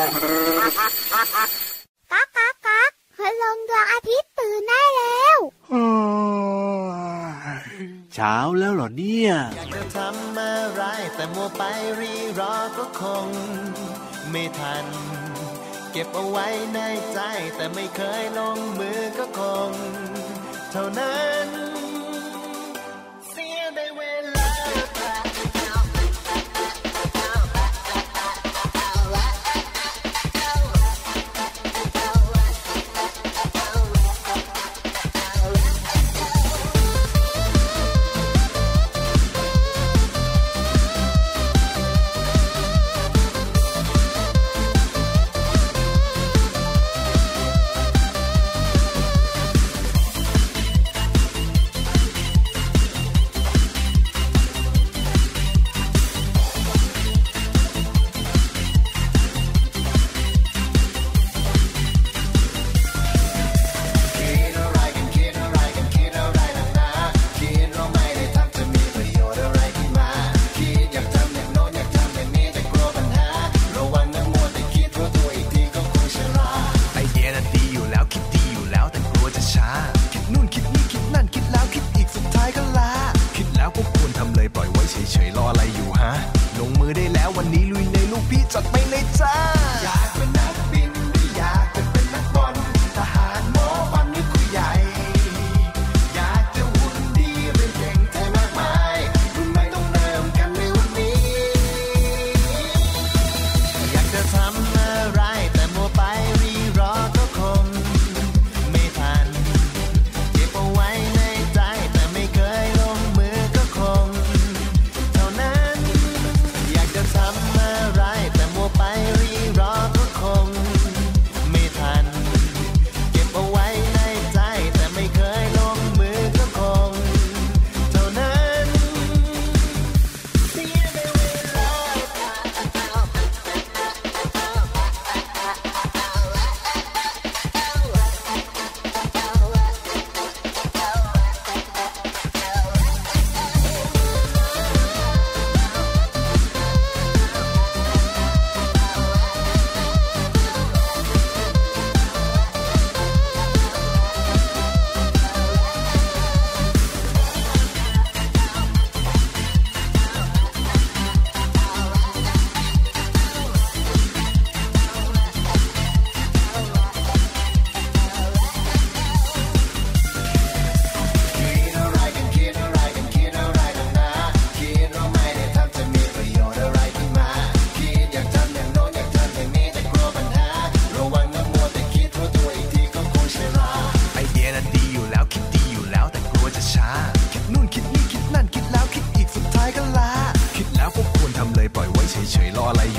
กักกักกักพลงดวงอาทิตย์ตื่นได้แล้วเช้าแล้วเหรอเนี่ยอยากจะทำอะไรแต่มัวไปรีรอก็คง ไม่ทัน เก็บเอาไว้ในใจแต่ไม่เคยลงมือก็คง เท่านั้น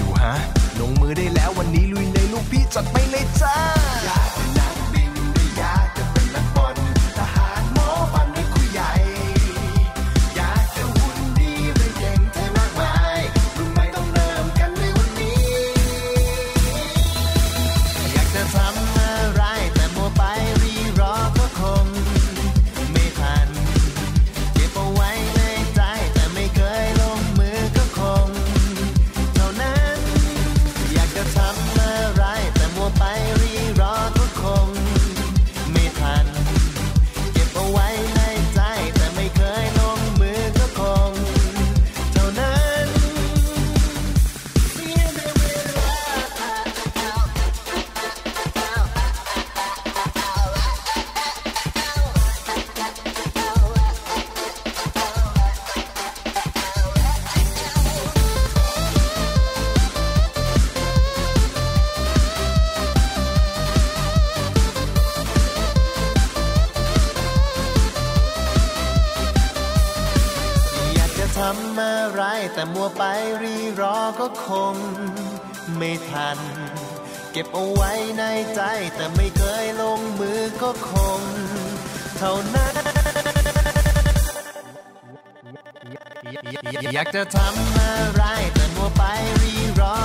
อยู่ฮะลงมือได้แล้ววันนี้ลุยเลยลูกพี่จัดไปเลยจ้า เก็บเอาไว้ในใจแต่ไม่เคยลงมือก็คง เท่านั้น อยากจะทำอะไรแต่มัวไปรีรอ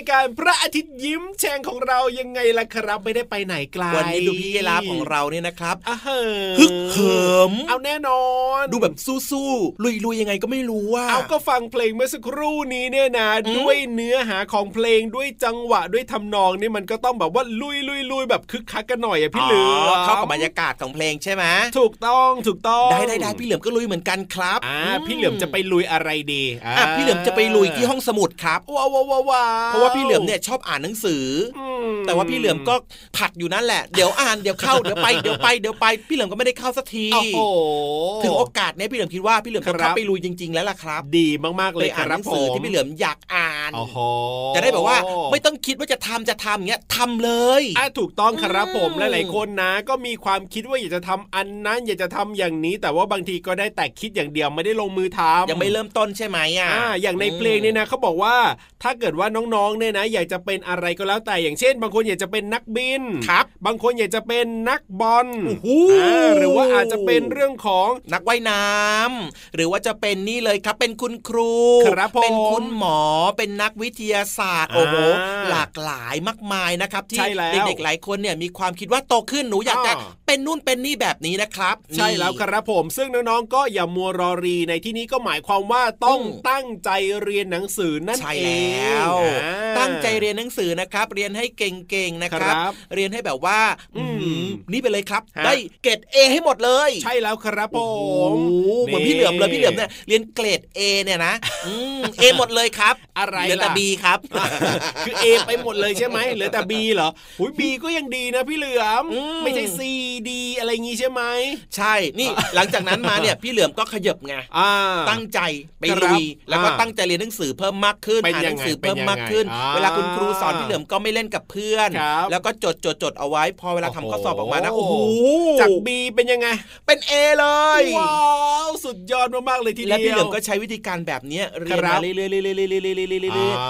ายการพระอาทิตย์ ยิ้มแฉ่งของเรายังไงล่ะครับ ไม่ได้ไปไหนไกลวันนี้ดูพี่ยีราฟของเราเนี่ยนะครับอะเหิมฮึกเหิมเอาแน่นอน ดูแบบสู้ๆลุยๆยังไงก็ไม่รู้ว่าเอาก็ฟังเพลงเมื่อสักครู่นี้เนี่ยนะอืมด้วยเนื้อหาของเพลงด้วยจังหวะด้วยทำนองนี่มันก็ต้องแบบว่าลุยลุยลุยแบบคึกคักกันหน่อยอะพี่เหลือมเข้ากับบรรยากาศของเพลงใช่ไหมถูกต้องถูกต้องได้ได้ได้พี่เหลือมก็ลุยเหมือนกันครับอ่าพี่เหลือมจะไปลุยอะไรดีอะพี่เหลือมจะไปลุยที่ห้องสมุดครับว้าวว้าวว้าวว้าวเพราะว่าพี่เหลือมเนี่ยชอบอ่านหนังสืออมแต่ว่าพี่เหลือมก็ผัดอยู่นั่นแหละ เดี๋ยวอ่านเดี๋ยวเข้าเดี๋ยวไปเดี๋ยวไปเดี๋ยวไปพี่เหลือมก็ไม่ได้เข้าสักทีโอ้โหถึงโอกาสเนี้ยพี่เหลือมคิดว่าพี่เหลือมต้องครับเข้าไปลุยจริง ๆ แล้วล่ะครับ ดีมากๆเลไปยคอ่านหรันับงผสือมที่พี่เหลือมอยากอ่านโอ้โหจะได้แบบว่าไม่ต้องคิดว่าจะทำจะทำอย่างเงี้ยทำเลยอะถูกต้องครับอืมผมหลายๆคนนะ ก็มีความคิดว่าอยากจะทำอันนั้นอยากจะทำอย่างนี้ แต่ว่าบางทีก็ได้แต่คิดอย่างเดียวไม่ได้ลงมือทำยังไม่เริ่มต้นใช่ไหมอะอ่าอย่างในเพลงเนี่ยนะเขาบอกว่าถ้าเกิดว่าน้องๆเนี่ยนะ อยากจะเป็นอะไรก็แล้วแต่อย่างเช่น บางคนอยากจะเป็นนักบินครับบางคนอยากจะเป็นนักบอลโอ้โหอ่าหรือว่าอาจจะเป็นเรื่องของนักว่ายน้ำหรือว่าจะเป็นนี่เลยครับเป็นคุณครูครับผมเป็นคุณหมอเป็นนักวิทยาศาสตร์อ่าโอ้โหหลากหลายมากมายนะครับที่ใช่แล้วเด็กๆหลายคนเนี่ยมีความคิดว่าโตขึ้นหนูอยากจะอ่าเป็นนู่นเป็นนี่แบบนี้นะครับ ใช่แล้วครับผมซึ่งน้องๆก็อย่ามัวรอรีในที่นี้ก็หมายความว่าต้องตั้งใจเรียนหนังสือนั่นใช่เอแล้งวอ่าตั้งใจเรียนหนังสือนะครับ เรียนให้เก่งๆนะครับครับเรียนให้แบบว่า อืมอืมนี่ไปเลยครับฮะได้เกรดเอให้หมดเลย ใช่แล้วครับผโอ้โหมเหมือนพี่เหลือมเลยพี่เหลือมเนี่ยเรียนเกรด A เนี่ยนะเอหมดเลยครับ อะไรเหลือแต่ล่ะ B ครับ คือ A ไปหมดเลยใช่ไหมเหลือแต่ B เหรอหุย B ก็ยังดีนะพี่เหลือมอืมไม่ใช่ C D อะไรงี้ใช่ไหมใช่นี่หลังจากนั้นมาเนี่ยพี่เหลือมก็ขยับไงอ่าตั้งใจไปครัลุบยแล้วก็อ่าตั้งใจเรียนหนังสือเพิ่มมากขึ้นเป็นอ่านหยังนัไงสือเพิ่มมากขึ้นเป็นยังไงเวลาคุณครูสอนอ่าพี่เหลือมก็ไม่เล่นกับเพื่อนครับแล้วก็จดจดจดเอาไว้ พอเวลาทำข้อสอบออกมานะโอ้โอ้โหโหจาก B เป็นยังไง เป็น A เลย ว้าวสุดยอดมากๆเลยทีเดียวและพี่เหลือมก็ใช้วิธีการแบบเนี้ยเรียนครัมาบเรื่อยๆเรื่อยๆเรื่อยๆเรื่อยๆเรื่อยๆเรื่อยๆอ่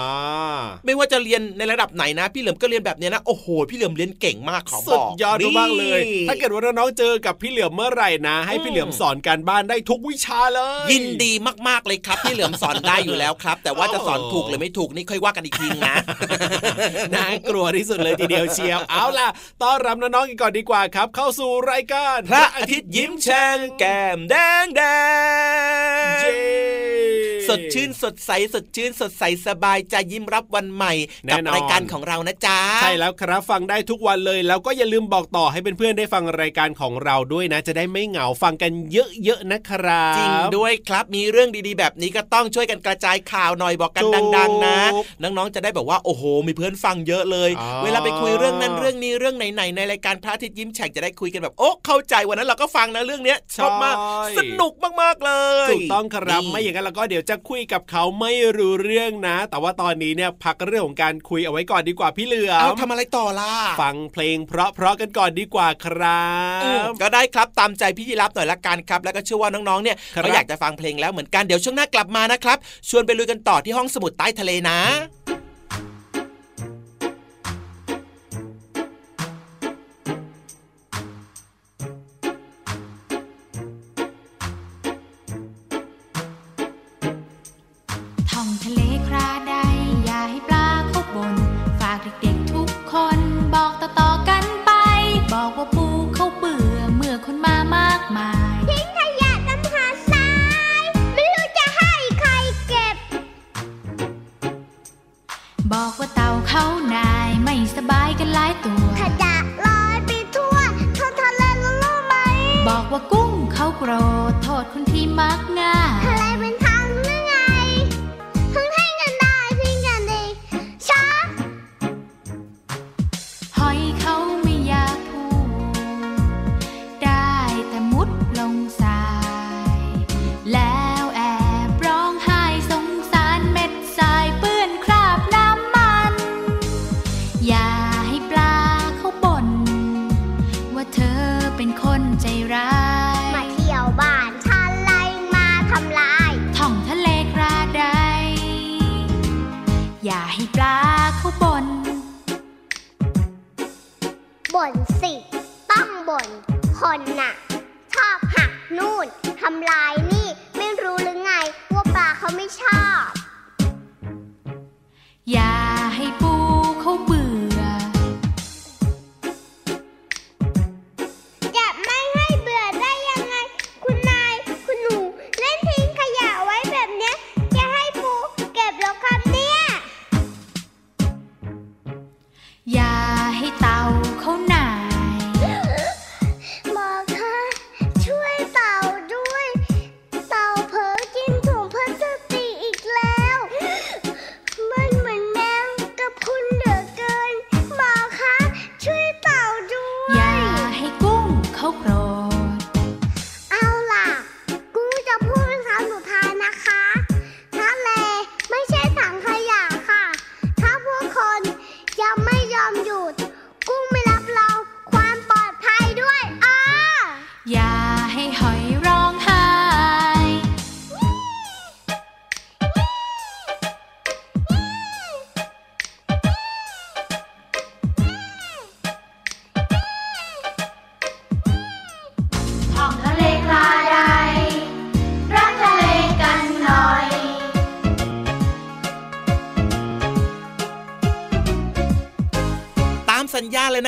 าไม่ว่าจะเรียนในระดับไหนนะ พี่เหลิมก็เรียนแบบเนี้ยนะโอ้โหพี่เหลิมเรียนเก่งมากขอบอกสุดยอดมากๆเลยนี่ถ้าเกิดว่าน้องๆเจอกับพี่เหลือมเมื่อไหร่นะ ให้พี่เหลือมสอนการบ้านได้ทุกวิชาเลย ยินดีมากๆเลยครับพี่เหลิมสอนได้อยู่แล้วครับ แต่ว่าจะสอนถูกหรือไม่ถูกนี่ค่อยว่ากันอีกทีนะ น่ากลัวที่สุดเลยทีเดียวเชียวเอาล่ะต้อนรับน้องๆกันก่อนดีกว่าครับ เข้าสู่รายการ พระอาทิตย์ยิ้มแฉ่งแก้มแดงแดงเย้ สดชื่นสดใสสดชื่นสดใสสบายใจยิ้มรับวันใหม่แน่กับนอนรายการของเรานะจ๊ะใช่แล้วครับฟังได้ทุกวันเลย แล้วก็อย่าลืมบอกต่อให้เพื่อนๆได้ฟังรายการของเราด้วยนะ จะได้ไม่เหงาฟังกันเยอะๆนะครับจริงด้วยครับมีเรื่องดีๆ แบบนี้ก็ต้องช่วยกันกระจายข่าวหน่อยบอกกันถูกดัง ๆ นะ น้องๆจะได้แบบว่าโอ้โห มีเพื่อนฟังเยอะเลยอ๋อเวลาไปคุยเรื่องนั้นเรื่องนี้เรื่องไหนๆในรายการพระอาทิตย์ยิ้มแฉ่งจะได้คุยกันแบบโอ้เข้าใจวันนั้นเราก็ฟังนะเรื่องเนี้ยชอบมากใช่สนุกมากๆเลยถูกต้องครับนี่ไม่อย่างนั้นเราก็เดี๋ยวจะคุยกับเขาไม่รู้เรื่องนะ แต่ว่าตอนนี้เนี่ยพักเรื่องของการคุยเอาไว้ก่อนดีกว่าพี่เหลือเอามทำอะไรต่อล่ะ ฟังเพลงเพราะๆกันก่อนดีกว่าครัอืมบก็ได้ครับตามใจพี่ยีรับหน่อยละกันครับ แล้วก็เชื่อว่าน้องๆเนี่ยครับเขาอยากจะฟังเพลงแล้วเหมือนกันเดี๋ยวช่วงหน้ากลับมานะครับ ชวนไปลุยกันต่อที่ห้องสมุดใต้ทะเลนะ เขาโกรธโทษคนที่มักง่าย ช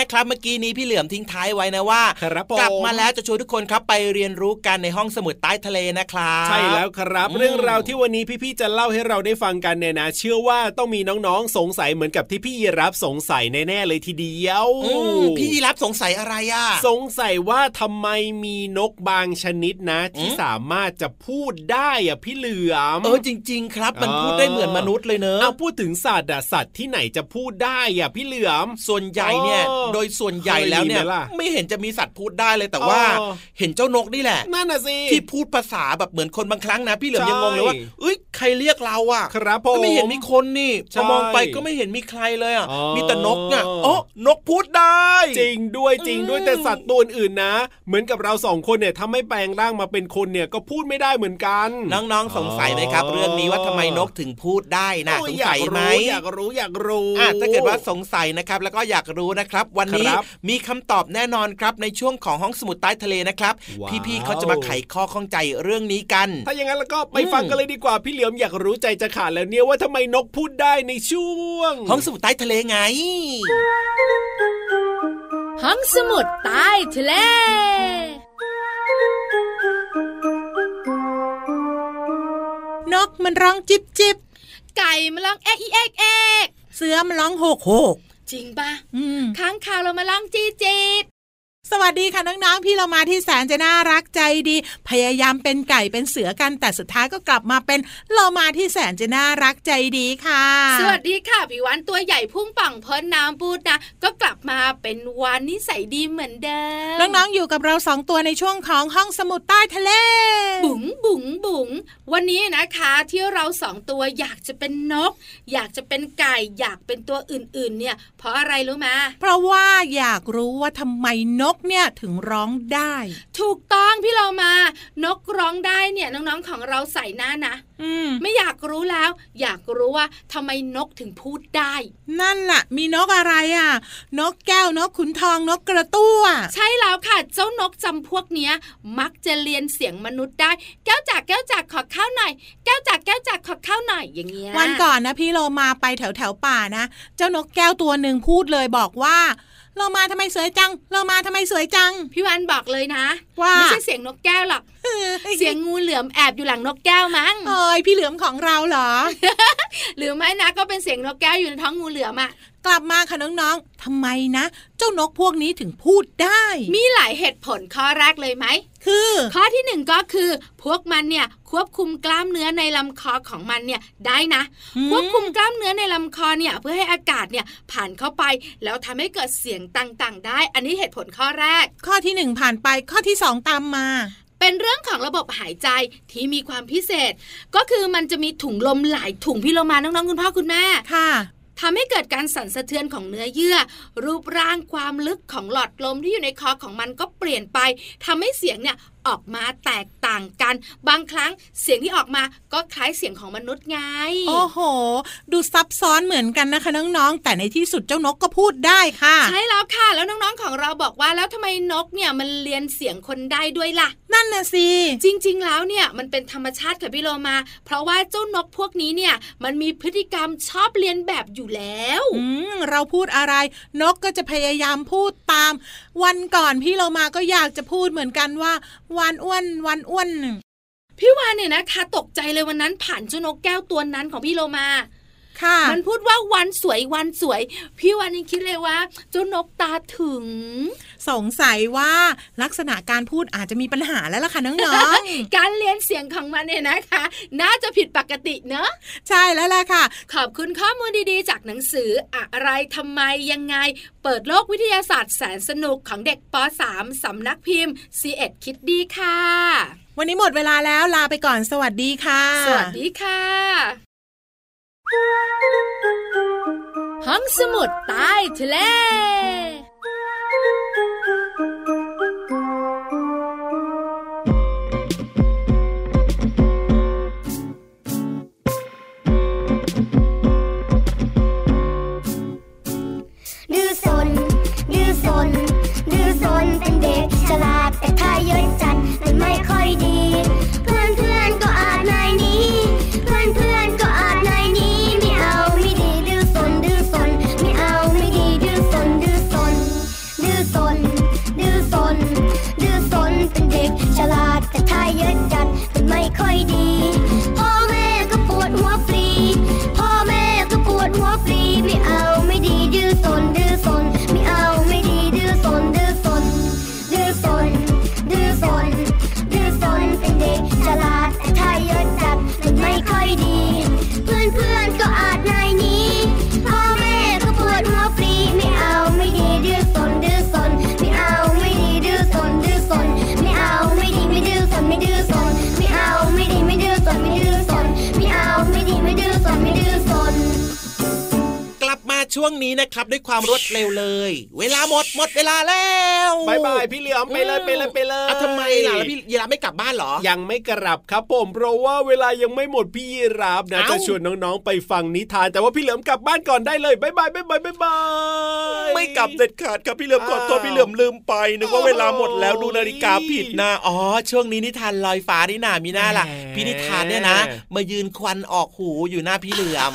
นะครับเมื่อกี้นี้พี่เหลือมทิ้งท้ายไว้นะว่าครับผมกลับมาแล้วจะชวนทุกคนครับไปเรียนรู้กันในห้องสมุดใต้ทะเลนะครับใช่แล้วครับอืมเรื่องราวที่วันนี้พี่ๆจะเล่าให้เราได้ฟังกันเนี่ยนะ เชื่อว่าต้องมีน้องๆสงสัยเหมือนกับที่พี่ยีรับสงสัยแน่ๆเลยทีเดียวอืมพี่ยีรับสงสัยอะไรอะสงสัยว่าทำไมมีนกบางชนิดนะ ที่อืมสามารถจะพูดได้อะพี่เหลือมเออจริง ๆ ครับ มันเออพูดได้เหมือนมนุษย์เลยเนอะเอาพูดถึงสัตว์อะสัตว์ที่ไหนจะพูดได้อะพี่เหลือมส่วนใหญ่เนี่ยเออโดยส่วนใหญ่แล้วเนี่ยเคยมีไหมล่ะไม่เห็นจะมีสัตว์พูดได้เลยแต่ว่าเออเห็นเจ้านกนี่แหละนั่นน่ะสิที่พูดภาษาแบบเหมือนคนบางครั้งนะพี่เหลือมใช่ยังงงเลยว่าเอ้ยใครเรียกเราอะครับผมก็ไม่เห็นมีคนนี่ใช่พอมองไปก็ไม่เห็นมีใครเลยอะอ๋อมีแต่นกอะอ๋อนกพูดได้ จริงด้วยจริงด้วยอืมแต่สัตว์ตัวอื่นๆนะ เหมือนกับเราสองคนเนี่ยถ้าไม่แปลงร่างมาเป็นคนเนี่ยก็พูดไม่ได้เหมือนกัน น้องๆสงสัยไหมครับ เรื่องนี้ว่าทำไมนกถึงพูดได้นะโอ้สยงสัยไหมอยากรู้อยากรู้อะถ้าเกิดว่าสงสัยนะครับแล้วก็อยากรู้นะครับวันนี้ครับมีคำตอบแน่นอนครับในช่วงของห้องสมุดใต้ทะเลนะครับว้าวพี่ๆเขาจะมาไขข้อข้องใจเรื่องนี้กัน ถ้าอย่างนั้นแล้วก็ไปอืมฟังกันเลยดีกว่าพี่เหลียมอยากรู้ใจจะขาดแล้วเนี่ยว่าทำไมนกพูดได้ในช่วง ห้องสมุดใต้ทะเลไง ห้องสมุดใต้ทะเลนกมันร้องจิบจิบไก่มาร้องเอ๊กอีเอ๊กเอ๊กเสือมันร้องโหกโหก จริงปะอืมค้างคาวเรามาร้องจีจีด สวัสดีค่ะน้องๆพี่เรามาที่แสนจะน่ารักใจดี พยายามเป็นไก่เป็นเสือกันแต่สุดท้ายก็กลับมาเป็นเรามาที่แสนจะน่ารักใจดีค่ะ สวัสดีค่ะพี่วันตัวใหญ่พุ่งป่องพ้นน้ำปูดนะก็กลับมาเป็นวานนิสัยดีเหมือนเดิมน้องๆอยู่กับเราสองตัวในช่วงของห้องสมุดใต้ทะเล บุ๋งบุ๋งบุ๋งวันนี้นะคะที่เราสองตัวอยากจะเป็นนก อยากจะเป็นไก่อยากเป็นตัวอื่นๆ เนี่ย เพราะอะไรรู้มาเพราะว่าอยากรู้ว่าทำไมนกเนี่ยถึงร้องได้ ถูกต้องพี่เรามา นกร้องได้เนี่ยน้องๆของเราใส่หน้านะอืมไม่อยากรู้แล้ว อยากรู้ว่าทำไมนกถึงพูดได้ นั่นแหละมีนกอะไรอะ นกแก้วนกขุนทองนกกระตั้วใช่แล้วค่ะ เจ้านกจำพวกเนี้ย มักจะเรียนเสียงมนุษย์ได้ แก้วจากแก้วจากขอข้าวหน่อย แก้วจากแก้วจากขอข้าวหน่อยอย่างเงี้ยวันก่อนนะพี่โลมาไปแถวแถวๆป่านะ เจ้านกแก้วตัวหนึ่งพูดเลยบอกว่า เรามาทำไมสวยจัง เรามาทำไมสวยจัง พี่วันบอกเลยนะว่าไม่ใช่เสียงนกแก้วหรอก เสียงงูเหลือมแอบอยู่หลังนกแก้วมั้งเอ้ยพี่เหลือมของเราเหรอ หรือไม่นะก็เป็นเสียงนกแก้วอยู่ในท้องงูเหลือมอะกลับมาค่ะน้องๆทำไมนะ เจ้านกพวกนี้ถึงพูดได้ มีหลายเหตุผลข้อแรกเลยไหม คือ ข้อที่หนึ่งก็คือ พวกมันเนี่ยควบคุมกล้ามเนื้อในลำคอของมันเนี่ยได้นะอืมควบคุมกล้ามเนื้อในลำคอเนี่ยเพื่อให้อากาศเนี่ยผ่านเข้าไป แล้วทำให้เกิดเสียงต่างๆ ได้ อันนี้เหตุผลข้อแรก ข้อที่หนึ่งผ่านไปข้อที่สองตามมา เป็นเรื่องของระบบหายใจที่มีความพิเศษ ก็คือมันจะมีถุงลมหลายถุงพี่โลมาน้องๆคุณพ่อคุณแม่ค่ะทำให้เกิดการสั่นสะเทือนของเนื้อเยื่อ รูปร่างความลึกของหลอดลมที่อยู่ในคอของมันก็เปลี่ยนไปทำให้เสียงเนี่ย ออกมาแตกต่างกัน บางครั้งเสียงที่ออกมาก็คล้ายเสียงของมนุษย์ไง โอ้โห ดูซับซ้อนเหมือนกันนะคะน้องๆ แต่ในที่สุดเจ้านกก็พูดได้ค่ะ ใช่แล้วค่ะ แล้วน้องๆของเราบอกว่าแล้วทำไมนกเนี่ยมันเรียนเสียงคนได้ด้วยล่ะ นั่นน่ะสิ จริง ๆ แล้วเนี่ยมันเป็นธรรมชาติค่ะพี่โลมา เพราะว่าเจ้านกพวกนี้เนี่ยมันมีพฤติกรรมชอบเรียนแบบอยู่แล้วอืมเราพูดอะไร นกก็จะพยายามพูดตาม วันก่อนพี่เรามาก็อยากจะพูดเหมือนกันว่าวานอ้วนวานอ้วนพี่วานเนี่ยนะคะ ตกใจเลยวันนั้นผ่านเจ้านกแก้วตัวนั้นของพี่โลมา มันพูดว่าวันสวยวันสวย พี่วานยังคิดเลยว่าเจ้านกตาถึง สงสัยว่าลักษณะการพูดอาจจะมีปัญหาแล้วล่ะค่ะน้องการเรียนเสียงของมันเนี่ยนะคะ น่าจะผิดปกติเนอะๆใช่แล้วล่ะค่ะ ขอบคุณข้อมูลดีๆ จากหนังสืออะไรทำไมยังไง เปิดโลกวิทยาศาสตร์แสนสนุกของเด็กป .3 สำนักพิมพ์ c ีเอ็ดคิดดีค่ะ วันนี้หมดเวลาแล้วลาไปก่อนสวัสดีค่ะ สวัสดีค่ะ ห้องสมุดใต้ทะเลดื้อสนดื้อสนดื้อสนเป็นเด็กฉลาดแต่ถ้าเยอะจัดมันไม่ค่อยดี ช่วงนี้นะครับด้วยความรวดเร็วเลย เวลาหมดหมดเวลาแล้ว bye bye พี่เหลือมไปเลยไปเลยไปเลยอะทำไมล่ะแล้วพี่ยีราฟไม่กลับบ้านเหรอ ยังไม่กลับครับผมเพราะว่าเวลายังไม่หมดพี่ยีราฟนะเอ้าจะชวนน้องๆไปฟังนิทาน แต่ว่าพี่เหลือมกลับบ้านก่อนได้เลย bye bye bye bye bye bye ไม่กลับเด็ดขาดครับพี่เหลือมขอโทษอ้าวพี่เหลือมลืมไปนึกว่าโอ้โหเวลาหมดแล้วดูนาฬิกาผิดนะอ๋อช่วงนี้นิทานลอยฟ้านี่นามีหน้าล่ะแหมพี่นิทานเนี่ยนะ มายืนควันออกหูอยู่หน้าพี่เหลือม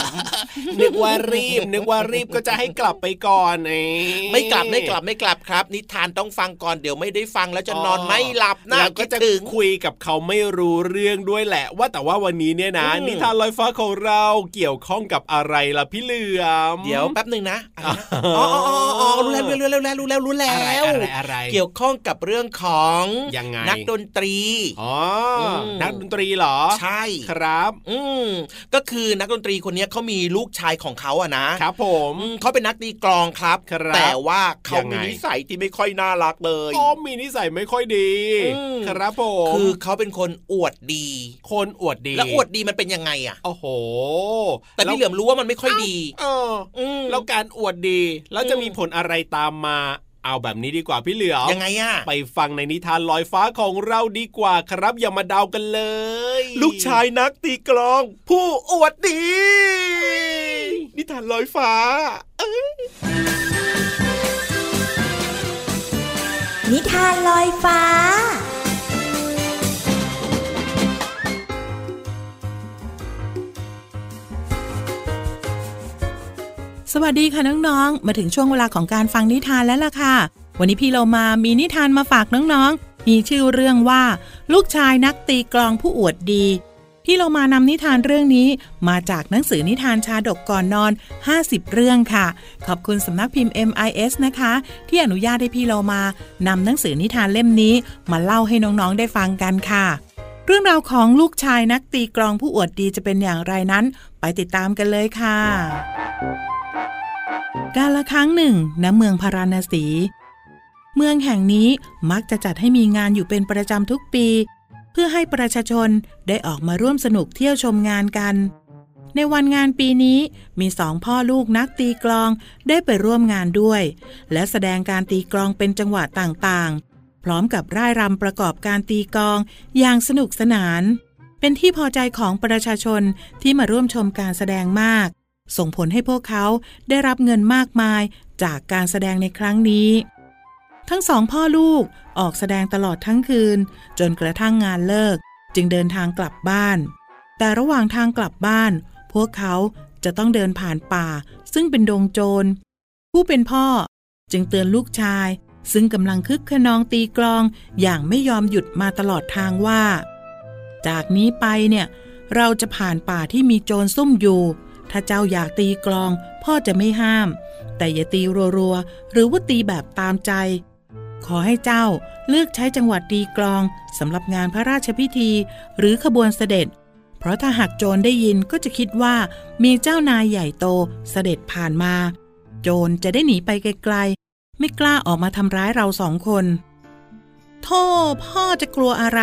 นึกว่ารีบนึกว่ารีบก็จะให้กลับไปก่อนเองไม่กลับไม่กลับไม่กลับครับ นิทานต้องฟังก่อนเดี๋ยวไม่ได้ฟังแล้วจะนอนไม่หลับนะแล้วก็คิดจะถึงคุยกับเขาไม่รู้เรื่องด้วยแหละ ว่าแต่ว่าวันนี้เนี่ยนะอืมนิทานลอยฟ้าของเราเกี่ยวข้องกับอะไรล่ะพี่เหลือมเดี๋ยวแป๊บหนึ่งนะอะไรนะอ๋อ๋อออ๋ออ๋อรู้แล้วรู้แล้วรู้แล้วรู้แล้วรู้แล้วอะไรอะไรอะไรเกี่ยวข้องกับเรื่องของยังไงนักดนตรีอ๋ออมนักดนตรีเหรอใช่ครับ อืมก็คือนักดนตรีคนนี้เขามีลูกชายของเขาอะนะครับผมอืมเขาเป็นนักตีกลองครับครับแต่ว่าเขายังไงมีนิสัยที่ไม่ค่อยน่ารักเลยอ๋อมีนิสัยไม่ค่อยดีอืมครับผมคือเขาเป็นคนอวดดี คนอวดดี แล้วอวดดีมันเป็นยังไงอะโอ้โห แต่พี่เหลือมรู้ว่ามันไม่ค่อยดี เอออืมแล้วการอวดดีแล้วจะอืมมีผลอะไรตามมา เอาแบบนี้ดีกว่าพี่เหลือมยังไงอะไปฟังในนิทานลอยฟ้าของเราดีกว่าครับ อย่ามาเดากันเลย ลูกชายนักตีกลอง ผู้อวดดี นิทานลอยฟ้านิทานลอยฟ้า สวัสดีค่ะน้องๆ มาถึงช่วงเวลาของการฟังนิทานแล้วล่ะค่ะ วันนี้พี่เรามามีนิทานมาฝากน้องๆ มีชื่อเรื่องว่า ลูกชายนักตีกลองผู้อวดดี พี่เรามานำนิทานเรื่องนี้มาจากหนังสือนิทานชาดกก่อนนอน 50 เรื่องค่ะ ขอบคุณสำนักพิมพ์ MIS นะคะ ที่อนุญาตให้พี่เรามานำหนังสือนิทานเล่มนี้ มาเล่าให้น้องๆ ได้ฟังกันค่ะ เรื่องราวของลูกชายนักตีกลองผู้อวดดีจะเป็นอย่างไรนั้น ไปติดตามกันเลยค่ะ กาละครั้งหนึ่ง ณ เมืองพาราณสี เมืองแห่งนี้มักจะจัดให้มีงานอยู่เป็นประจำทุกปี เพื่อให้ประชาชนได้ออกมาร่วมสนุกเที่ยวชมงานกัน ในวันงานปีนี้มีสองพ่อลูกนักตีกลองได้ไปร่วมงานด้วย และแสดงการตีกลองเป็นจังหวะต่างๆ พร้อมกับร่ายรำประกอบการตีกลองอย่างสนุกสนาน เป็นที่พอใจของประชาชนที่มาร่วมชมการแสดงมาก ส่งผลให้พวกเขาได้รับเงินมากมายจากการแสดงในครั้งนี้ ทั้งสองพ่อลูกออกแสดงตลอดทั้งคืน จนกระทั่งงานเลิกจึงเดินทางกลับบ้าน แต่ระหว่างทางกลับบ้าน พวกเขาจะต้องเดินผ่านป่า ซึ่งเป็นดงโจร ผู้เป็นพ่อจึงเตือนลูกชาย ซึ่งกำลังคึกขนองตีกลองอย่างไม่ยอมหยุดมาตลอดทางว่า จากนี้ไปเนี่ย เราจะผ่านป่าที่มีโจรซุ่มอยู่ ถ้าเจ้าอยากตีกลอง พ่อจะไม่ห้าม แต่อย่าตีรัวๆ หรือว่าตีแบบตามใจ ขอให้เจ้าเลือกใช้จังหวัดตีกลองสำหรับงานพระราชพิธี หรือขบวนเสด็จ เพราะถ้าหากโจรได้ยินก็จะคิดว่ามีเจ้านายใหญ่โตเสด็จผ่านมา โจรจะได้หนีไปไกลๆ ไม่กล้าออกมาทำร้ายเราสองคนโธ่พ่อจะกลัวอะไร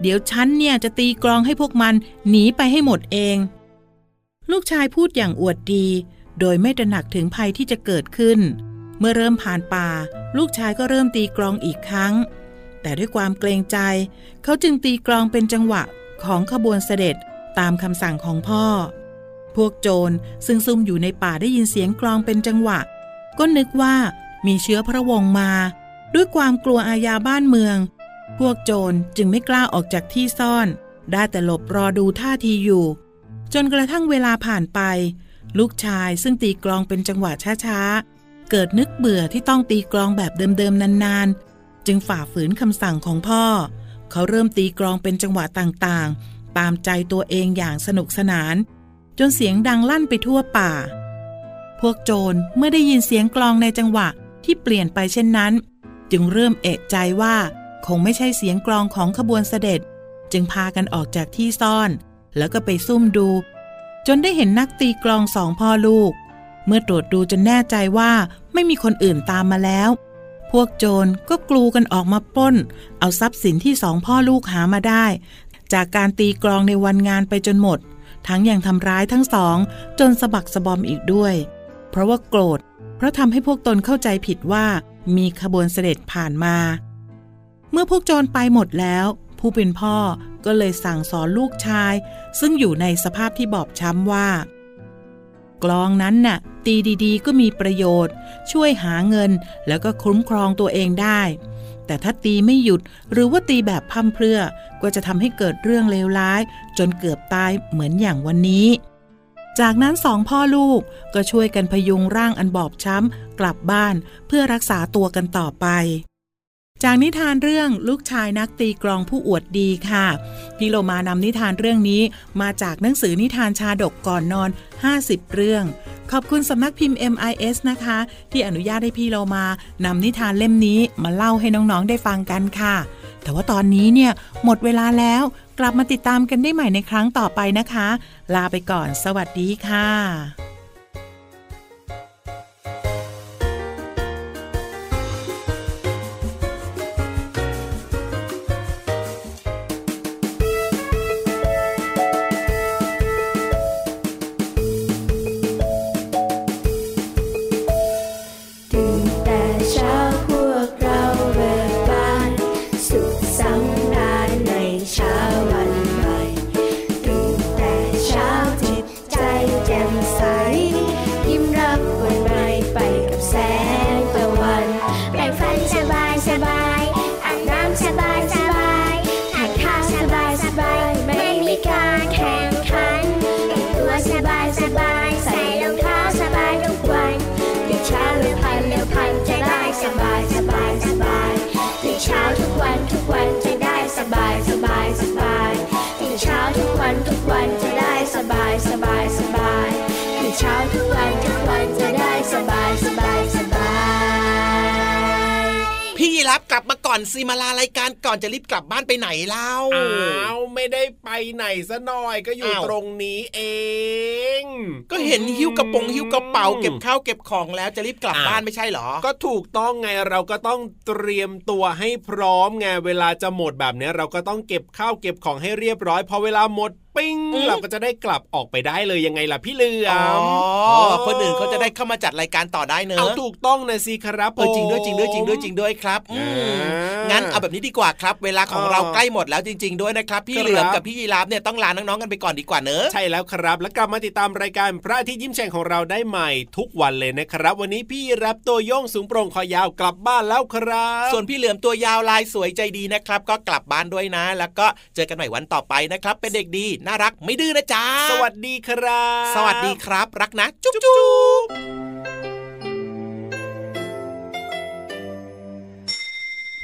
เดี๋ยวฉันเนี่ยจะตีกลองให้พวกมันหนีไปให้หมดเอง ลูกชายพูดอย่างอวดดี โดยไม่ตระหนักถึงภัยที่จะเกิดขึ้น เมื่อเริ่มผ่านป่า ลูกชายก็เริ่มตีกลองอีกครั้ง แต่ด้วยความเกรงใจ เขาจึงตีกลองเป็นจังหวะของขบวนเสด็จตามคำสั่งของพ่อ พวกโจรซึ่งซุ่มอยู่ในป่าได้ยินเสียงกลองเป็นจังหวะ ก็นึกว่ามีเชื้อพระวงศ์มา ด้วยความกลัวอาญาบ้านเมือง พวกโจรจึงไม่กล้าออกจากที่ซ่อน ได้แต่หลบรอดูท่าทีอยู่ จนกระทั่งเวลาผ่านไป ลูกชายซึ่งตีกลองเป็นจังหวะช้าๆ เกิดนึกเบื่อที่ต้องตีกลองแบบเดิมๆนานๆ จึงฝ่าฝืนคำสั่งของพ่อ เขาเริ่มตีกลองเป็นจังหวะต่างๆ ตามใจตัวเองอย่างสนุกสนาน จนเสียงดังลั่นไปทั่วป่า พวกโจรเมื่อได้ยินเสียงกลองในจังหวะที่เปลี่ยนไปเช่นนั้น จึงเริ่มเอะใจว่า คงไม่ใช่เสียงกลองของขบวนเสด็จ จึงพากันออกจากที่ซ่อน แล้วก็ไปซุ่มดู จนได้เห็นนักตีกลองสองพ่อลูก เมื่อตรวจดูจนแน่ใจว่าไม่มีคนอื่นตามมาแล้ว พวกโจรก็กลูกันออกมาปล้น เอาทรัพย์สินที่สองพ่อลูกหามาได้ จากการตีกลองในวันงานไปจนหมด ทั้งยังทำร้ายทั้งสอง จนสะบักสะบอมอีกด้วย เพราะว่าโกรธ เพราะทำให้พวกตนเข้าใจผิดว่ามีขบวนเสด็จผ่านมา เมื่อพวกโจรไปหมดแล้ว ผู้เป็นพ่อ ก็เลยสั่งสอนลูกชาย ซึ่งอยู่ในสภาพที่บอบช้ำว่า กลองนั้นน่ะ ตีดีๆ ก็มีประโยชน์ ช่วยหาเงินแล้วก็คุ้มครองตัวเองได้ แต่ถ้าตีไม่หยุดหรือว่าตีแบบพั่มเพรื่อก็จะทำให้เกิดเรื่องเลวร้าย จนเกือบตายเหมือนอย่างวันนี้จากนั้นสองพ่อลูกก็ช่วยกันพยุงร่างอันบอบช้ำ กลับบ้านเพื่อรักษาตัวกันต่อไป จากนิทานเรื่องลูกชายนักตีกลองผู้อวดดีค่ะ พี่โลมานำนิทานเรื่องนี้มาจากหนังสือนิทานชาดกก่อนนอน 50 เรื่อง ขอบคุณสำนักพิมพ์ MIS นะคะ ที่อนุญาตให้พี่โลมานำนิทานเล่มนี้มาเล่าให้น้องๆได้ฟังกันค่ะ แต่ว่าตอนนี้เนี่ยหมดเวลาแล้วกลับมาติดตามกันได้ใหม่ในครั้งต่อไปนะคะ ลาไปก่อน สวัสดีค่ะ กลับมาก่อนสิมาลารายการก่อนจะรีบกลับบ้านไปไหนเล่าอ้าวไม่ได้ไปไหนซะหน่อยก็อยู่อ้าวตรงนี้เอง ก็เห็นหิ้วกระโปรงหิ้วกระเป๋าเก็บข้าวเก็บของแล้วจะรีบกลับอะบ้านไม่ใช่เหรอ ก็ถูกต้องไงเราก็ต้องเตรียมตัวให้พร้อมไงเวลาจะหมดแบบเนี้ยเราก็ต้องเก็บข้าวเก็บของให้เรียบร้อยพอเวลาหมดปิ้งอืมเราก็จะได้กลับออกไปได้เลยยังไงล่ะพี่เหลืออ๋มอคนอื่นเขาจะได้เข้ามาจัดรายการต่อได้เนอะเอาถูกต้องนะสิครับเออจริงด้วยจริงด้วยจริงด้วยจริงด้วยครับอืมอ่า งั้นเอาแบบนี้ดีกว่าครับ เวลาของเออเราใกล้หมดแล้วจริง ๆ ด้วยนะครับพี่ครับเหลือมกับพี่ยีราฟเนี่ยต้องลาน้องๆกันไปก่อนดีกว่าเนอะใช่แล้วครับ แล้วกลับมาติดตามรายการพระอาทิตย์ยิ้มแฉ่งของเราได้ใหม่ทุกวันเลยนะครับ วันนี้พี่รับตัวโยงสูงโปร่งคอยาวกลับบ้านแล้วครับ ส่วนพี่เหลือมตัวยาวลายสวยใจดีนะครับ ก็กลับบ้านด้วยนะ แล้วก็เจอกันใหม่วันต่อไปนะครับ เป็นเด็กดีน่ารักไม่ดื้อนะจ๊ะสวัสดีครับ สวัสดีครับ รักนะ จุ๊บจุ๊บ